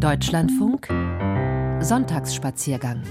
Deutschlandfunk. Sonntagsspaziergang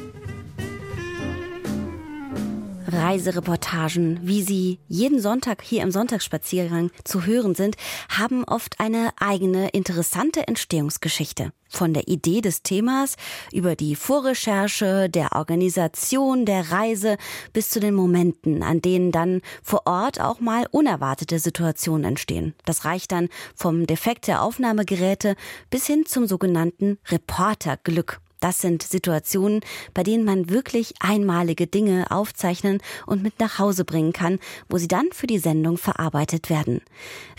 Reisereportagen, wie sie jeden Sonntag hier im Sonntagsspaziergang zu hören sind, haben oft eine eigene interessante Entstehungsgeschichte. Von der Idee des Themas über die Vorrecherche, der Organisation, der Reise bis zu den Momenten, an denen dann vor Ort auch mal unerwartete Situationen entstehen. Das reicht dann vom Defekt der Aufnahmegeräte bis hin zum sogenannten Reporterglück. Das sind Situationen, bei denen man wirklich einmalige Dinge aufzeichnen und mit nach Hause bringen kann, wo sie dann für die Sendung verarbeitet werden.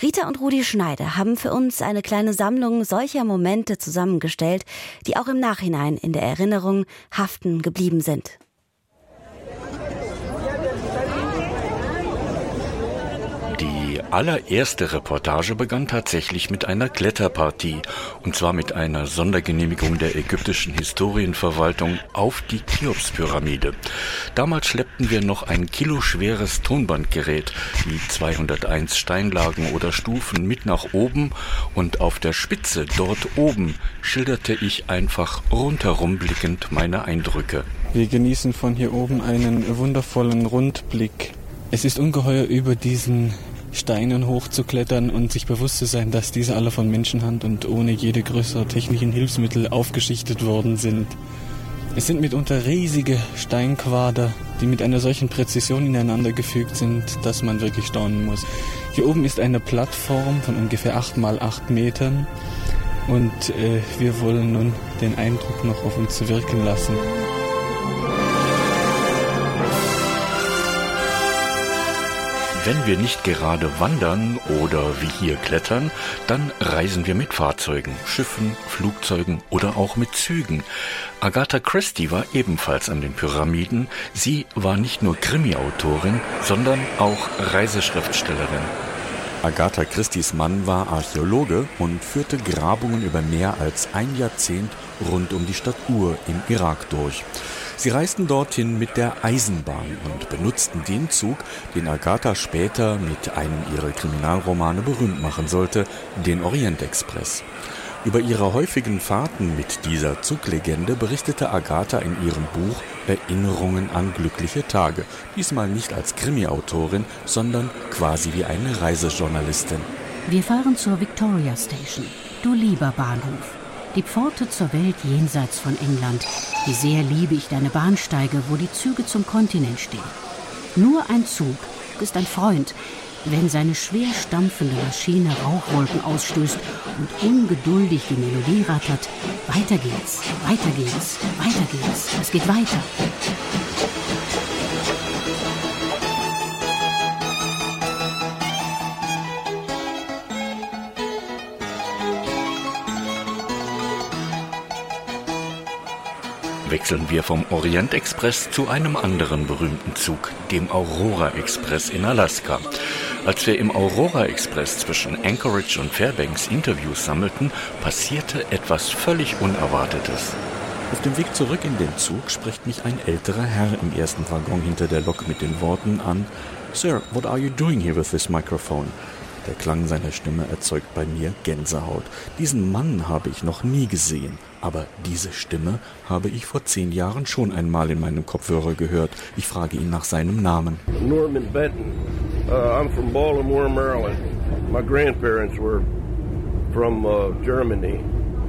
Rita und Rudi Schneider haben für uns eine kleine Sammlung solcher Momente zusammengestellt, die auch im Nachhinein in der Erinnerung haften geblieben sind. Allererste Reportage begann tatsächlich mit einer Kletterpartie, und zwar mit einer Sondergenehmigung der ägyptischen Historienverwaltung auf die Cheops-Pyramide. Damals schleppten wir noch ein kiloschweres Tonbandgerät, die 201 Steinlagen oder Stufen mit nach oben, und auf der Spitze dort oben schilderte ich einfach rundherum blickend meine Eindrücke. Wir genießen von hier oben einen wundervollen Rundblick. Es ist ungeheuer über diesen Steinen hochzuklettern und sich bewusst zu sein, dass diese alle von Menschenhand und ohne jede größere technischen Hilfsmittel aufgeschichtet worden sind. Es sind mitunter riesige Steinquader, die mit einer solchen Präzision ineinander gefügt sind, dass man wirklich staunen muss. Hier oben ist eine Plattform von ungefähr 8 mal 8 Metern und äh, wir wollen nun den Eindruck noch auf uns wirken lassen. Wenn wir nicht gerade wandern oder wie hier klettern, dann reisen wir mit Fahrzeugen, Schiffen, Flugzeugen oder auch mit Zügen. Agatha Christie war ebenfalls an den Pyramiden. Sie war nicht nur Krimi-Autorin, sondern auch Reiseschriftstellerin. Agatha Christies Mann war Archäologe und führte Grabungen über mehr als ein Jahrzehnt rund um die Stadt Ur im Irak durch. Sie reisten dorthin mit der Eisenbahn und benutzten den Zug, den Agatha später mit einem ihrer Kriminalromane berühmt machen sollte, den Orientexpress. Über ihre häufigen Fahrten mit dieser Zuglegende berichtete Agatha in ihrem Buch Erinnerungen an glückliche Tage, diesmal nicht als Krimi-Autorin, sondern quasi wie eine Reisejournalistin. Wir fahren zur Victoria Station, du lieber Bahnhof. Die Pforte zur Welt jenseits von England. Wie sehr liebe ich deine Bahnsteige, wo die Züge zum Kontinent stehen. Nur ein Zug ist ein Freund, wenn seine schwer stampfende Maschine Rauchwolken ausstößt und ungeduldig die Melodie rattert. Weiter geht's, weiter geht's, weiter geht's. Es geht weiter. Wechseln wir vom Orient Express zu einem anderen berühmten Zug, dem Aurora Express in Alaska. Als wir im Aurora Express zwischen Anchorage und Fairbanks Interviews sammelten, passierte etwas völlig Unerwartetes. Auf dem Weg zurück in den Zug spricht mich ein älterer Herr im ersten Waggon hinter der Lok mit den Worten an: Sir, what are you doing here with this microphone? Der Klang seiner Stimme erzeugt bei mir Gänsehaut. Diesen Mann habe ich noch nie gesehen, aber diese Stimme habe ich vor zehn Jahren schon einmal in meinem Kopfhörer gehört. Ich frage ihn nach seinem Namen. Norman Benton. Uh, I'm from Baltimore, Maryland. My grandparents were from uh, Germany.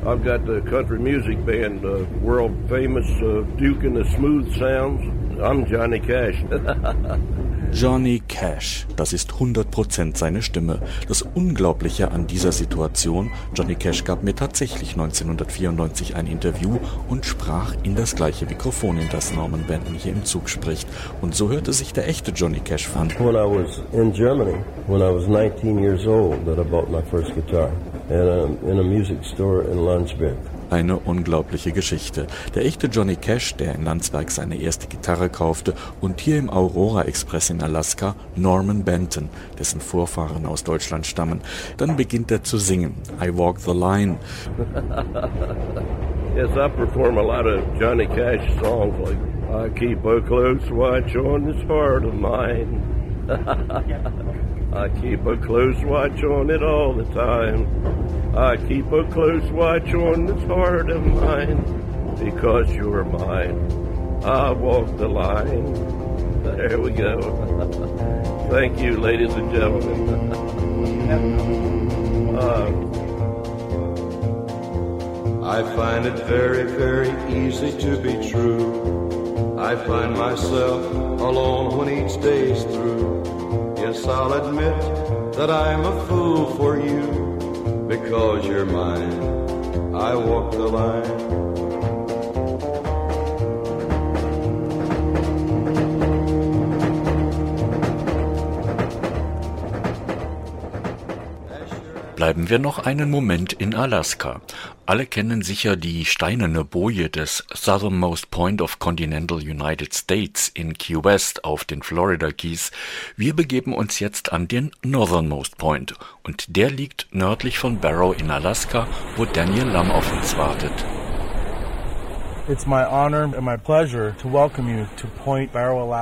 I've got the country music band, uh, world famous uh, Duke and the Smooth Sounds. I'm Johnny Cash. Johnny Cash, das ist 100% seine Stimme. Das Unglaubliche an dieser Situation, Johnny Cash gab mir tatsächlich 1994 ein Interview und sprach in das gleiche Mikrofon, in das Norman Benton hier im Zug spricht. Und so hörte sich der echte Johnny Cash an. When I was in Germany, when I was 19 years old, that I bought my first guitar in a, in a music store in Landsberg. Eine unglaubliche Geschichte. Der echte Johnny Cash, der in Landsberg seine erste Gitarre kaufte und hier im Aurora Express in Alaska Norman Benton, dessen Vorfahren aus Deutschland stammen. Dann beginnt er zu singen. I Walk the Line. yes, I perform a lot of Johnny Cash songs like I keep a close watch on this heart of mine. I keep a close watch on it all the time. I keep a close watch on this heart of mine because you're mine. I walk the line. There we go. Thank you, ladies and gentlemen. uh, I find it very, very easy to be true. I find myself alone when each day's through. Yes, I'll admit that I'm a fool for you because you're mine. I walk the line. Bleiben wir noch einen Moment in Alaska. Alle kennen sicher die steinerne Boje des Southernmost Point of Continental United States in Key West auf den Florida Keys. Wir begeben uns jetzt an den Northernmost Point und der liegt nördlich von Barrow in Alaska, wo Daniel Lamm auf uns wartet.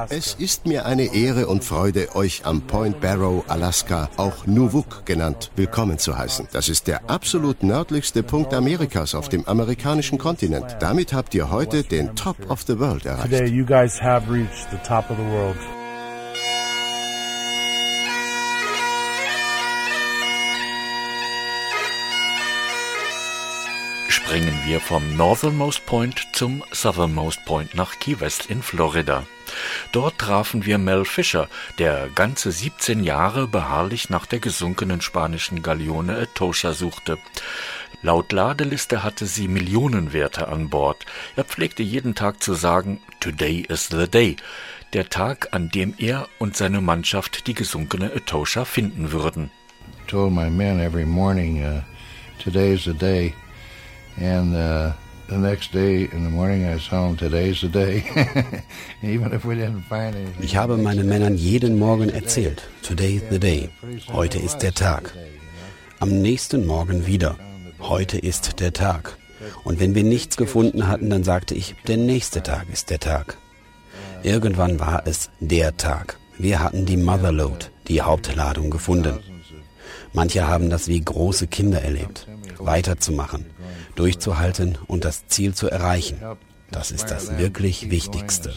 Es ist mir eine Ehre und Freude, euch am Point Barrow, Alaska, auch Nuvuk genannt, willkommen zu heißen. Das ist der absolut nördlichste Punkt Amerikas auf dem amerikanischen Kontinent. Damit habt ihr heute den Top of the World erreicht. Springen wir vom Northernmost Point zum Southernmost Point nach Key West in Florida. Dort trafen wir Mel Fisher, der ganze 17 Jahre beharrlich nach der gesunkenen spanischen Galeone Etosha suchte. Laut Ladeliste hatte sie Millionenwerte an Bord. Er pflegte jeden Tag zu sagen, Today is the day, der Tag, an dem er und seine Mannschaft die gesunkene Etosha finden würden. told my men every morning, uh, today's the day. And uh, the next day in the morning I saw them, today's the day. Even if we didn't find anything. Ich habe meinen Männern jeden Morgen erzählt, today's the day. Heute ist der Tag. Am nächsten Morgen wieder. Heute ist der Tag. Und wenn wir nichts gefunden hatten, dann sagte ich, der nächste Tag ist der Tag. Irgendwann war es der Tag. Wir hatten die Motherload, die Hauptladung gefunden. Manche haben das wie große Kinder erlebt. Weiterzumachen, durchzuhalten und das Ziel zu erreichen. Das ist das wirklich Wichtigste.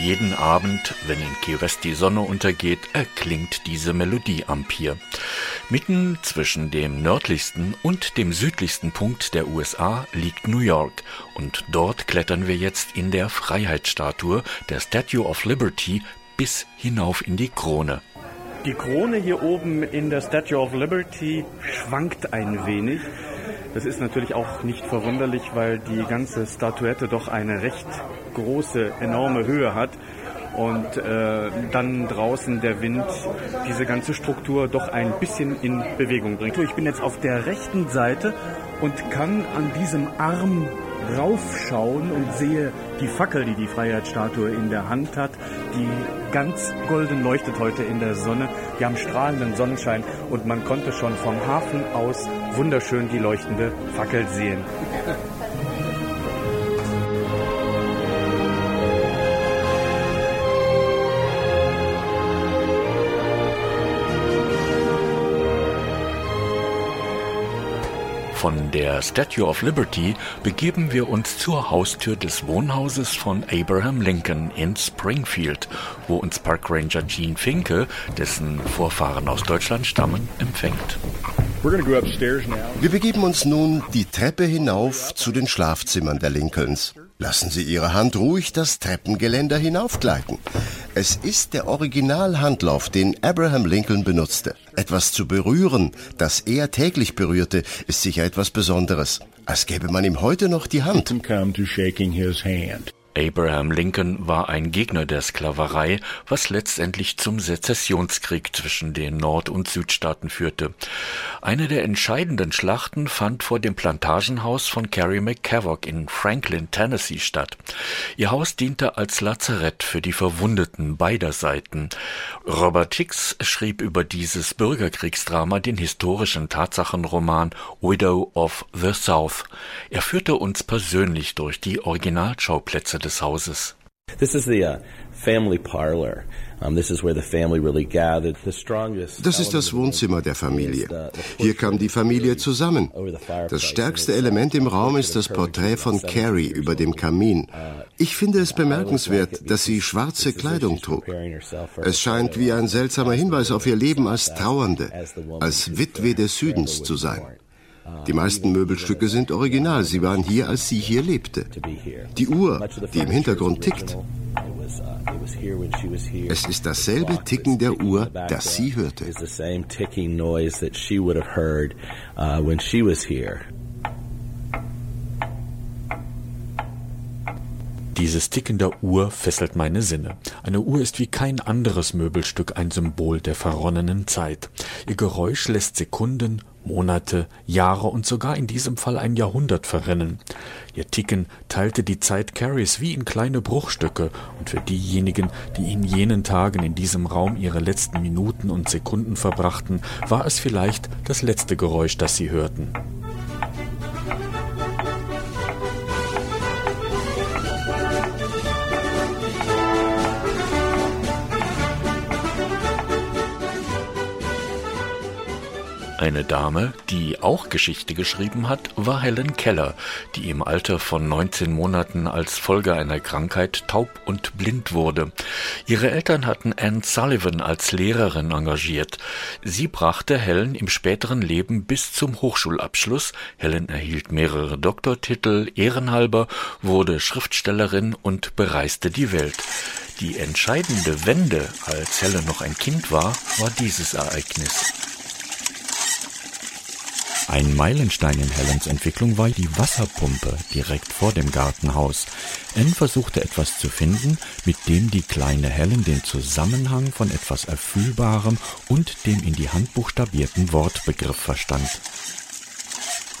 Jeden Abend, wenn in Key West die Sonne untergeht, erklingt diese Melodie am Pier. Mitten zwischen dem nördlichsten und dem südlichsten Punkt der USA liegt New York und dort klettern wir jetzt in der Freiheitsstatue der Statue of Liberty bis hinauf in die Krone. Die Krone hier oben in der Statue of Liberty schwankt ein wenig. Das ist natürlich auch nicht verwunderlich, weil die ganze Statuette doch eine recht große, enorme Höhe hat und äh, dann draußen der Wind diese ganze Struktur doch ein bisschen in Bewegung bringt. Ich bin jetzt auf der rechten Seite und kann an diesem Arm raufschauen und sehe die Fackel, die die Freiheitsstatue in der Hand hat, die ganz golden leuchtet heute in der Sonne. Wir haben strahlenden Sonnenschein und man konnte schon vom Hafen aus wunderschön die leuchtende Fackel sehen. Von der Statue of Liberty begeben wir uns zur Haustür des Wohnhauses von Abraham Lincoln in Springfield, wo uns Parkranger Gene Finke, dessen Vorfahren aus Deutschland stammen, empfängt. Wir begeben uns nun die Treppe hinauf zu den Schlafzimmern der Lincolns. Lassen Sie Ihre Hand ruhig das Treppengeländer hinaufgleiten. Es ist der Originalhandlauf, den Abraham Lincoln benutzte. Etwas zu berühren, das er täglich berührte, ist sicher etwas Besonderes. Als gäbe man ihm heute noch die Hand. Abraham Lincoln war ein Gegner der Sklaverei, was letztendlich zum Sezessionskrieg zwischen den Nord- und Südstaaten führte. Eine der entscheidenden Schlachten fand vor dem Plantagenhaus von Carrie McCavock in Franklin, Tennessee statt. Ihr Haus diente als Lazarett für die Verwundeten beider Seiten. Robert Hicks schrieb über dieses Bürgerkriegsdrama den historischen Tatsachenroman Widow of the South. Er führte uns persönlich durch die Originalschauplätze des Hauses. This is the uh, family parlor. Das ist das Wohnzimmer der Familie. Hier kam die Familie zusammen. Das stärkste Element im Raum ist das Porträt von Carrie über dem Kamin. Ich finde es bemerkenswert, dass sie schwarze Kleidung trug. Es scheint wie ein seltsamer Hinweis auf ihr Leben als Trauernde, als Witwe des Südens zu sein. Die meisten Möbelstücke sind original. Sie waren hier, als sie hier lebte. Die Uhr, die im Hintergrund tickt, es ist dasselbe Ticken der Uhr, das sie hörte. Dieses Ticken der Uhr fesselt meine Sinne. Eine Uhr ist wie kein anderes Möbelstück ein Symbol der verronnenen Zeit. Ihr Geräusch lässt Sekunden, Monate, Jahre und sogar in diesem Fall ein Jahrhundert verrennen. Ihr Ticken teilte die Zeit Carries wie in kleine Bruchstücke, und für diejenigen, die in jenen Tagen in diesem Raum ihre letzten Minuten und Sekunden verbrachten, war es vielleicht das letzte Geräusch, das sie hörten. Eine Dame, die auch Geschichte geschrieben hat, war Helen Keller, die im Alter von 19 Monaten als Folge einer Krankheit taub und blind wurde. Ihre Eltern hatten Anne Sullivan als Lehrerin engagiert. Sie brachte Helen im späteren Leben bis zum Hochschulabschluss. Helen erhielt mehrere Doktortitel, ehrenhalber, wurde Schriftstellerin und bereiste die Welt. Die entscheidende Wende, als Helen noch ein Kind war, war dieses Ereignis. Ein Meilenstein in Helens Entwicklung war die Wasserpumpe direkt vor dem Gartenhaus. Anne versuchte etwas zu finden, mit dem die kleine Helen den Zusammenhang von etwas Erfühlbarem und dem in die Hand buchstabierten Wortbegriff verstand.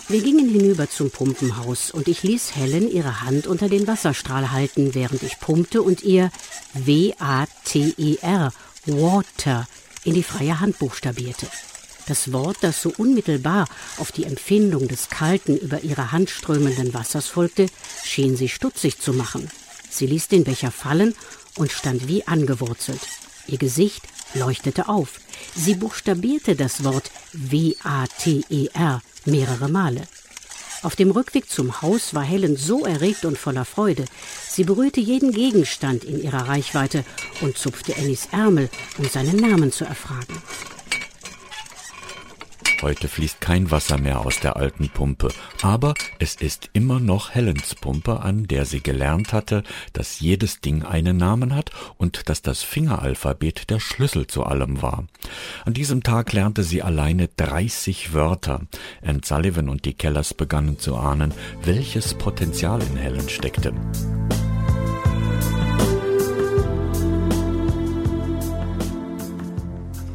Wir gingen hinüber zum Pumpenhaus und ich ließ Helen ihre Hand unter den Wasserstrahl halten, während ich pumpte und ihr W-A-T-E-R, Water, in die freie Hand buchstabierte. Das Wort, das so unmittelbar auf die Empfindung des kalten, über ihre Hand strömenden Wassers folgte, schien sie stutzig zu machen. Sie ließ den Becher fallen und stand wie angewurzelt. Ihr Gesicht leuchtete auf. Sie buchstabierte das Wort W-A-T-E-R mehrere Male. Auf dem Rückweg zum Haus war Helen so erregt und voller Freude. Sie berührte jeden Gegenstand in ihrer Reichweite und zupfte Annies Ärmel, um seinen Namen zu erfragen. Heute fließt kein Wasser mehr aus der alten Pumpe, aber es ist immer noch Helens Pumpe, an der sie gelernt hatte, dass jedes Ding einen Namen hat und dass das Fingeralphabet der Schlüssel zu allem war. An diesem Tag lernte sie alleine 30 Wörter. Anne Sullivan und die Kellers begannen zu ahnen, welches Potenzial in Helen steckte.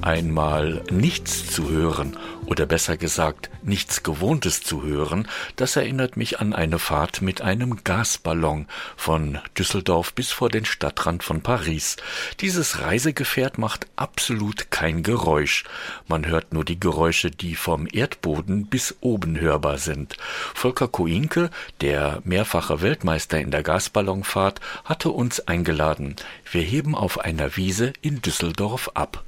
Einmal nichts zu hören oder besser gesagt nichts Gewohntes zu hören, das erinnert mich an eine Fahrt mit einem Gasballon von Düsseldorf bis vor den Stadtrand von Paris. Dieses Reisegefährt macht absolut kein Geräusch. Man hört nur die Geräusche, die vom Erdboden bis oben hörbar sind. Volker Koinke, der mehrfache Weltmeister in der Gasballonfahrt, hatte uns eingeladen. Wir heben auf einer Wiese in Düsseldorf ab.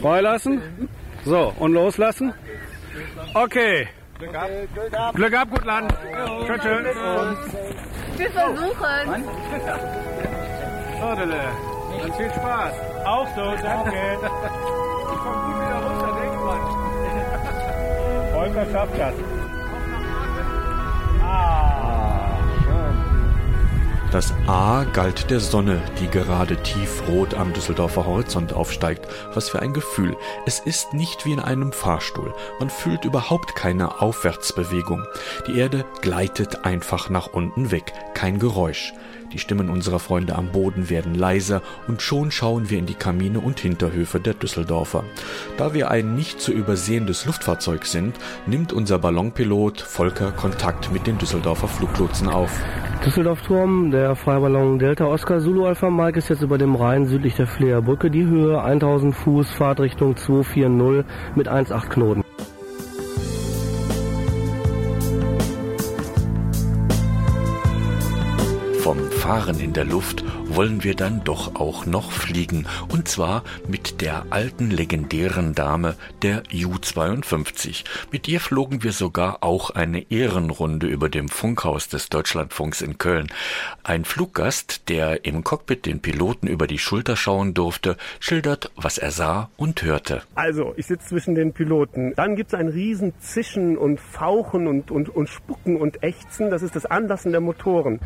Freilassen. So, und loslassen. Okay. Glück ab. Glück ab, gut Land. Tschüss, tschüss. Wir versuchen. So, Dille. Dann viel Spaß. Auch so, danke. Ich komm gut wieder runter, denk mal. Volker schafft das. Das A galt der Sonne, die gerade tiefrot am Düsseldorfer Horizont aufsteigt. Was für ein Gefühl. Es ist nicht wie in einem Fahrstuhl. Man fühlt überhaupt keine Aufwärtsbewegung. Die Erde gleitet einfach nach unten weg. Kein Geräusch. Die Stimmen unserer Freunde am Boden werden leiser und schon schauen wir in die Kamine und Hinterhöfe der Düsseldorfer. Da wir ein nicht zu übersehendes Luftfahrzeug sind, nimmt unser Ballonpilot Volker Kontakt mit den Düsseldorfer Fluglotsen auf. Düsseldorf-Turm, der Freiballon Delta Oscar Zulu Alpha Mike ist jetzt über dem Rhein südlich der Fleer Brücke. Die Höhe 1000 Fuß, Fahrtrichtung 240 mit 1,8 Knoten. Vom Fahren in der Luft wollen wir dann doch auch noch fliegen. Und zwar mit der alten legendären Dame der U-52. Mit ihr flogen wir sogar auch eine Ehrenrunde über dem Funkhaus des Deutschlandfunks in Köln. Ein Fluggast, der im Cockpit den Piloten über die Schulter schauen durfte, schildert, was er sah und hörte. Also, ich sitze zwischen den Piloten. Dann gibt es ein riesen Zischen und Fauchen und, und, und Spucken und Ächzen. Das ist das Anlassen der Motoren.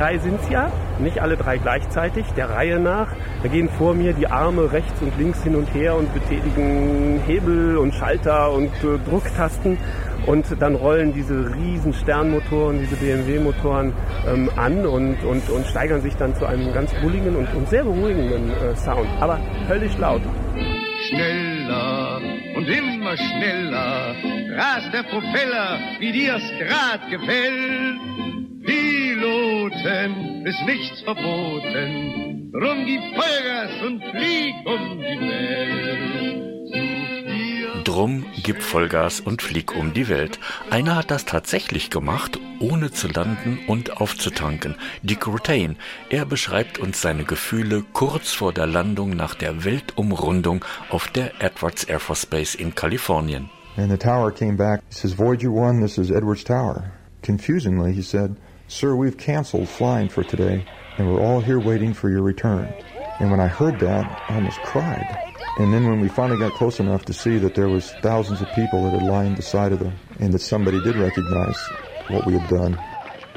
Drei sind es ja, nicht alle drei gleichzeitig, der Reihe nach. Da gehen vor mir die Arme rechts und links hin und her und betätigen Hebel und Schalter und äh, Drucktasten. Und dann rollen diese riesen Sternmotoren, diese BMW-Motoren ähm, an und, und, und steigern sich dann zu einem ganz bulligen und, und sehr beruhigenden äh, Sound. Aber höllisch laut. Schneller und immer schneller rast der Propeller, wie dir's grad gefällt. Piloten ist nichts verboten, drum gib Vollgas und flieg um die Welt. Drum gib Vollgas und flieg um die Welt. Einer hat das tatsächlich gemacht, ohne zu landen und aufzutanken. Dick Rutain. Er beschreibt uns seine Gefühle kurz vor der Landung nach der Weltumrundung auf der Edwards Air Force Base in Kalifornien. And the tower came back. He says, Voyager 1, this is Edwards Tower. Confusingly, he said, Sir, we've canceled flying for today, and we're all here waiting for your return. And when I heard that, I almost cried. And then when we finally got close enough to see that there was thousands of people that had lined the side of them, and that somebody did recognize what we had done,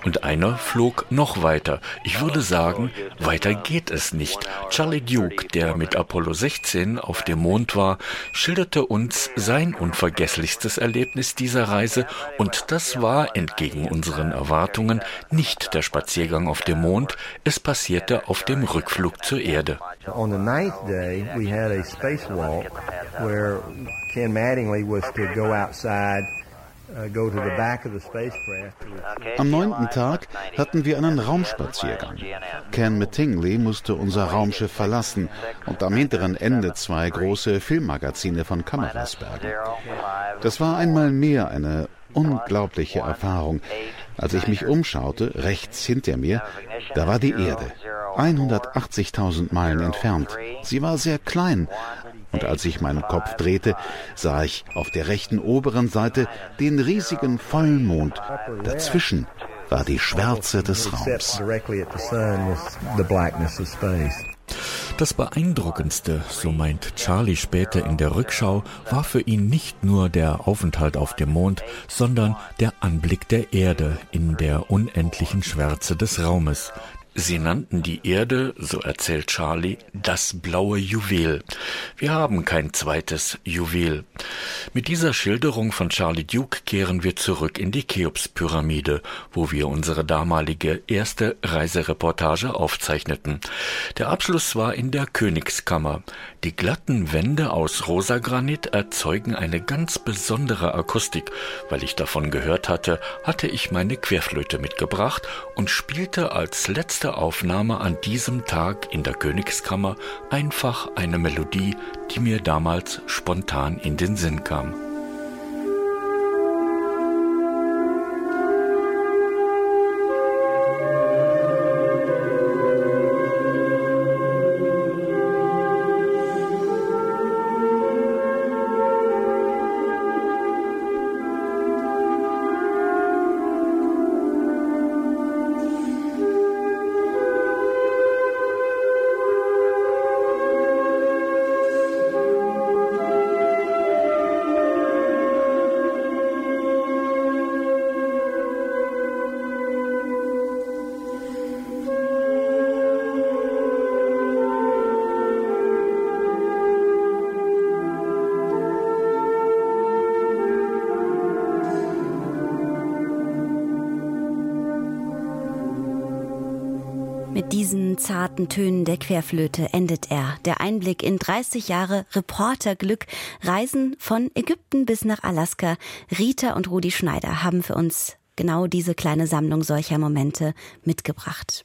Und einer flog noch weiter. Ich würde sagen, weiter geht es nicht. Charlie Duke, der mit Apollo 16 auf dem Mond war, schilderte uns sein unvergesslichstes Erlebnis dieser Reise und das war entgegen unseren Erwartungen nicht der Spaziergang auf dem Mond, es passierte auf dem Rückflug zur Erde. On the ninth day, we had a spacewalk where Ken Mattingly was to go outside am neunten Tag hatten wir einen Raumspaziergang. Ken Mattingly musste unser Raumschiff verlassen und am hinteren Ende zwei große Filmmagazine von Kameras bergen. Das war einmal mehr eine unglaubliche Erfahrung. Als ich mich umschaute, rechts hinter mir, da war die Erde, 180.000 Meilen entfernt. Sie war sehr klein, und als ich meinen Kopf drehte, sah ich auf der rechten oberen Seite den riesigen Vollmond. Dazwischen war die Schwärze des Raums. Das Beeindruckendste, so meint Charlie später in der Rückschau, war für ihn nicht nur der Aufenthalt auf dem Mond, sondern der Anblick der Erde in der unendlichen Schwärze des Raumes, Sie nannten die Erde, so erzählt Charlie, das blaue Juwel. Wir haben kein zweites Juwel. Mit dieser Schilderung von Charlie Duke kehren wir zurück in die Cheops-Pyramide, wo wir unsere damalige erste Reisereportage aufzeichneten. Der Abschluss war in der Königskammer. Die glatten Wände aus Rosagranit erzeugen eine ganz besondere Akustik. Weil ich davon gehört hatte, hatte ich meine Querflöte mitgebracht und spielte als letzte Aufnahme an diesem Tag in der Königskammer einfach eine Melodie, die mir damals spontan in den Sinn kam. Diesen zarten Tönen der Querflöte endet er. Der Einblick in 30 Jahre Reporterglück, Reisen von Ägypten bis nach Alaska. Rita und Rudi Schneider haben für uns genau diese kleine Sammlung solcher Momente mitgebracht.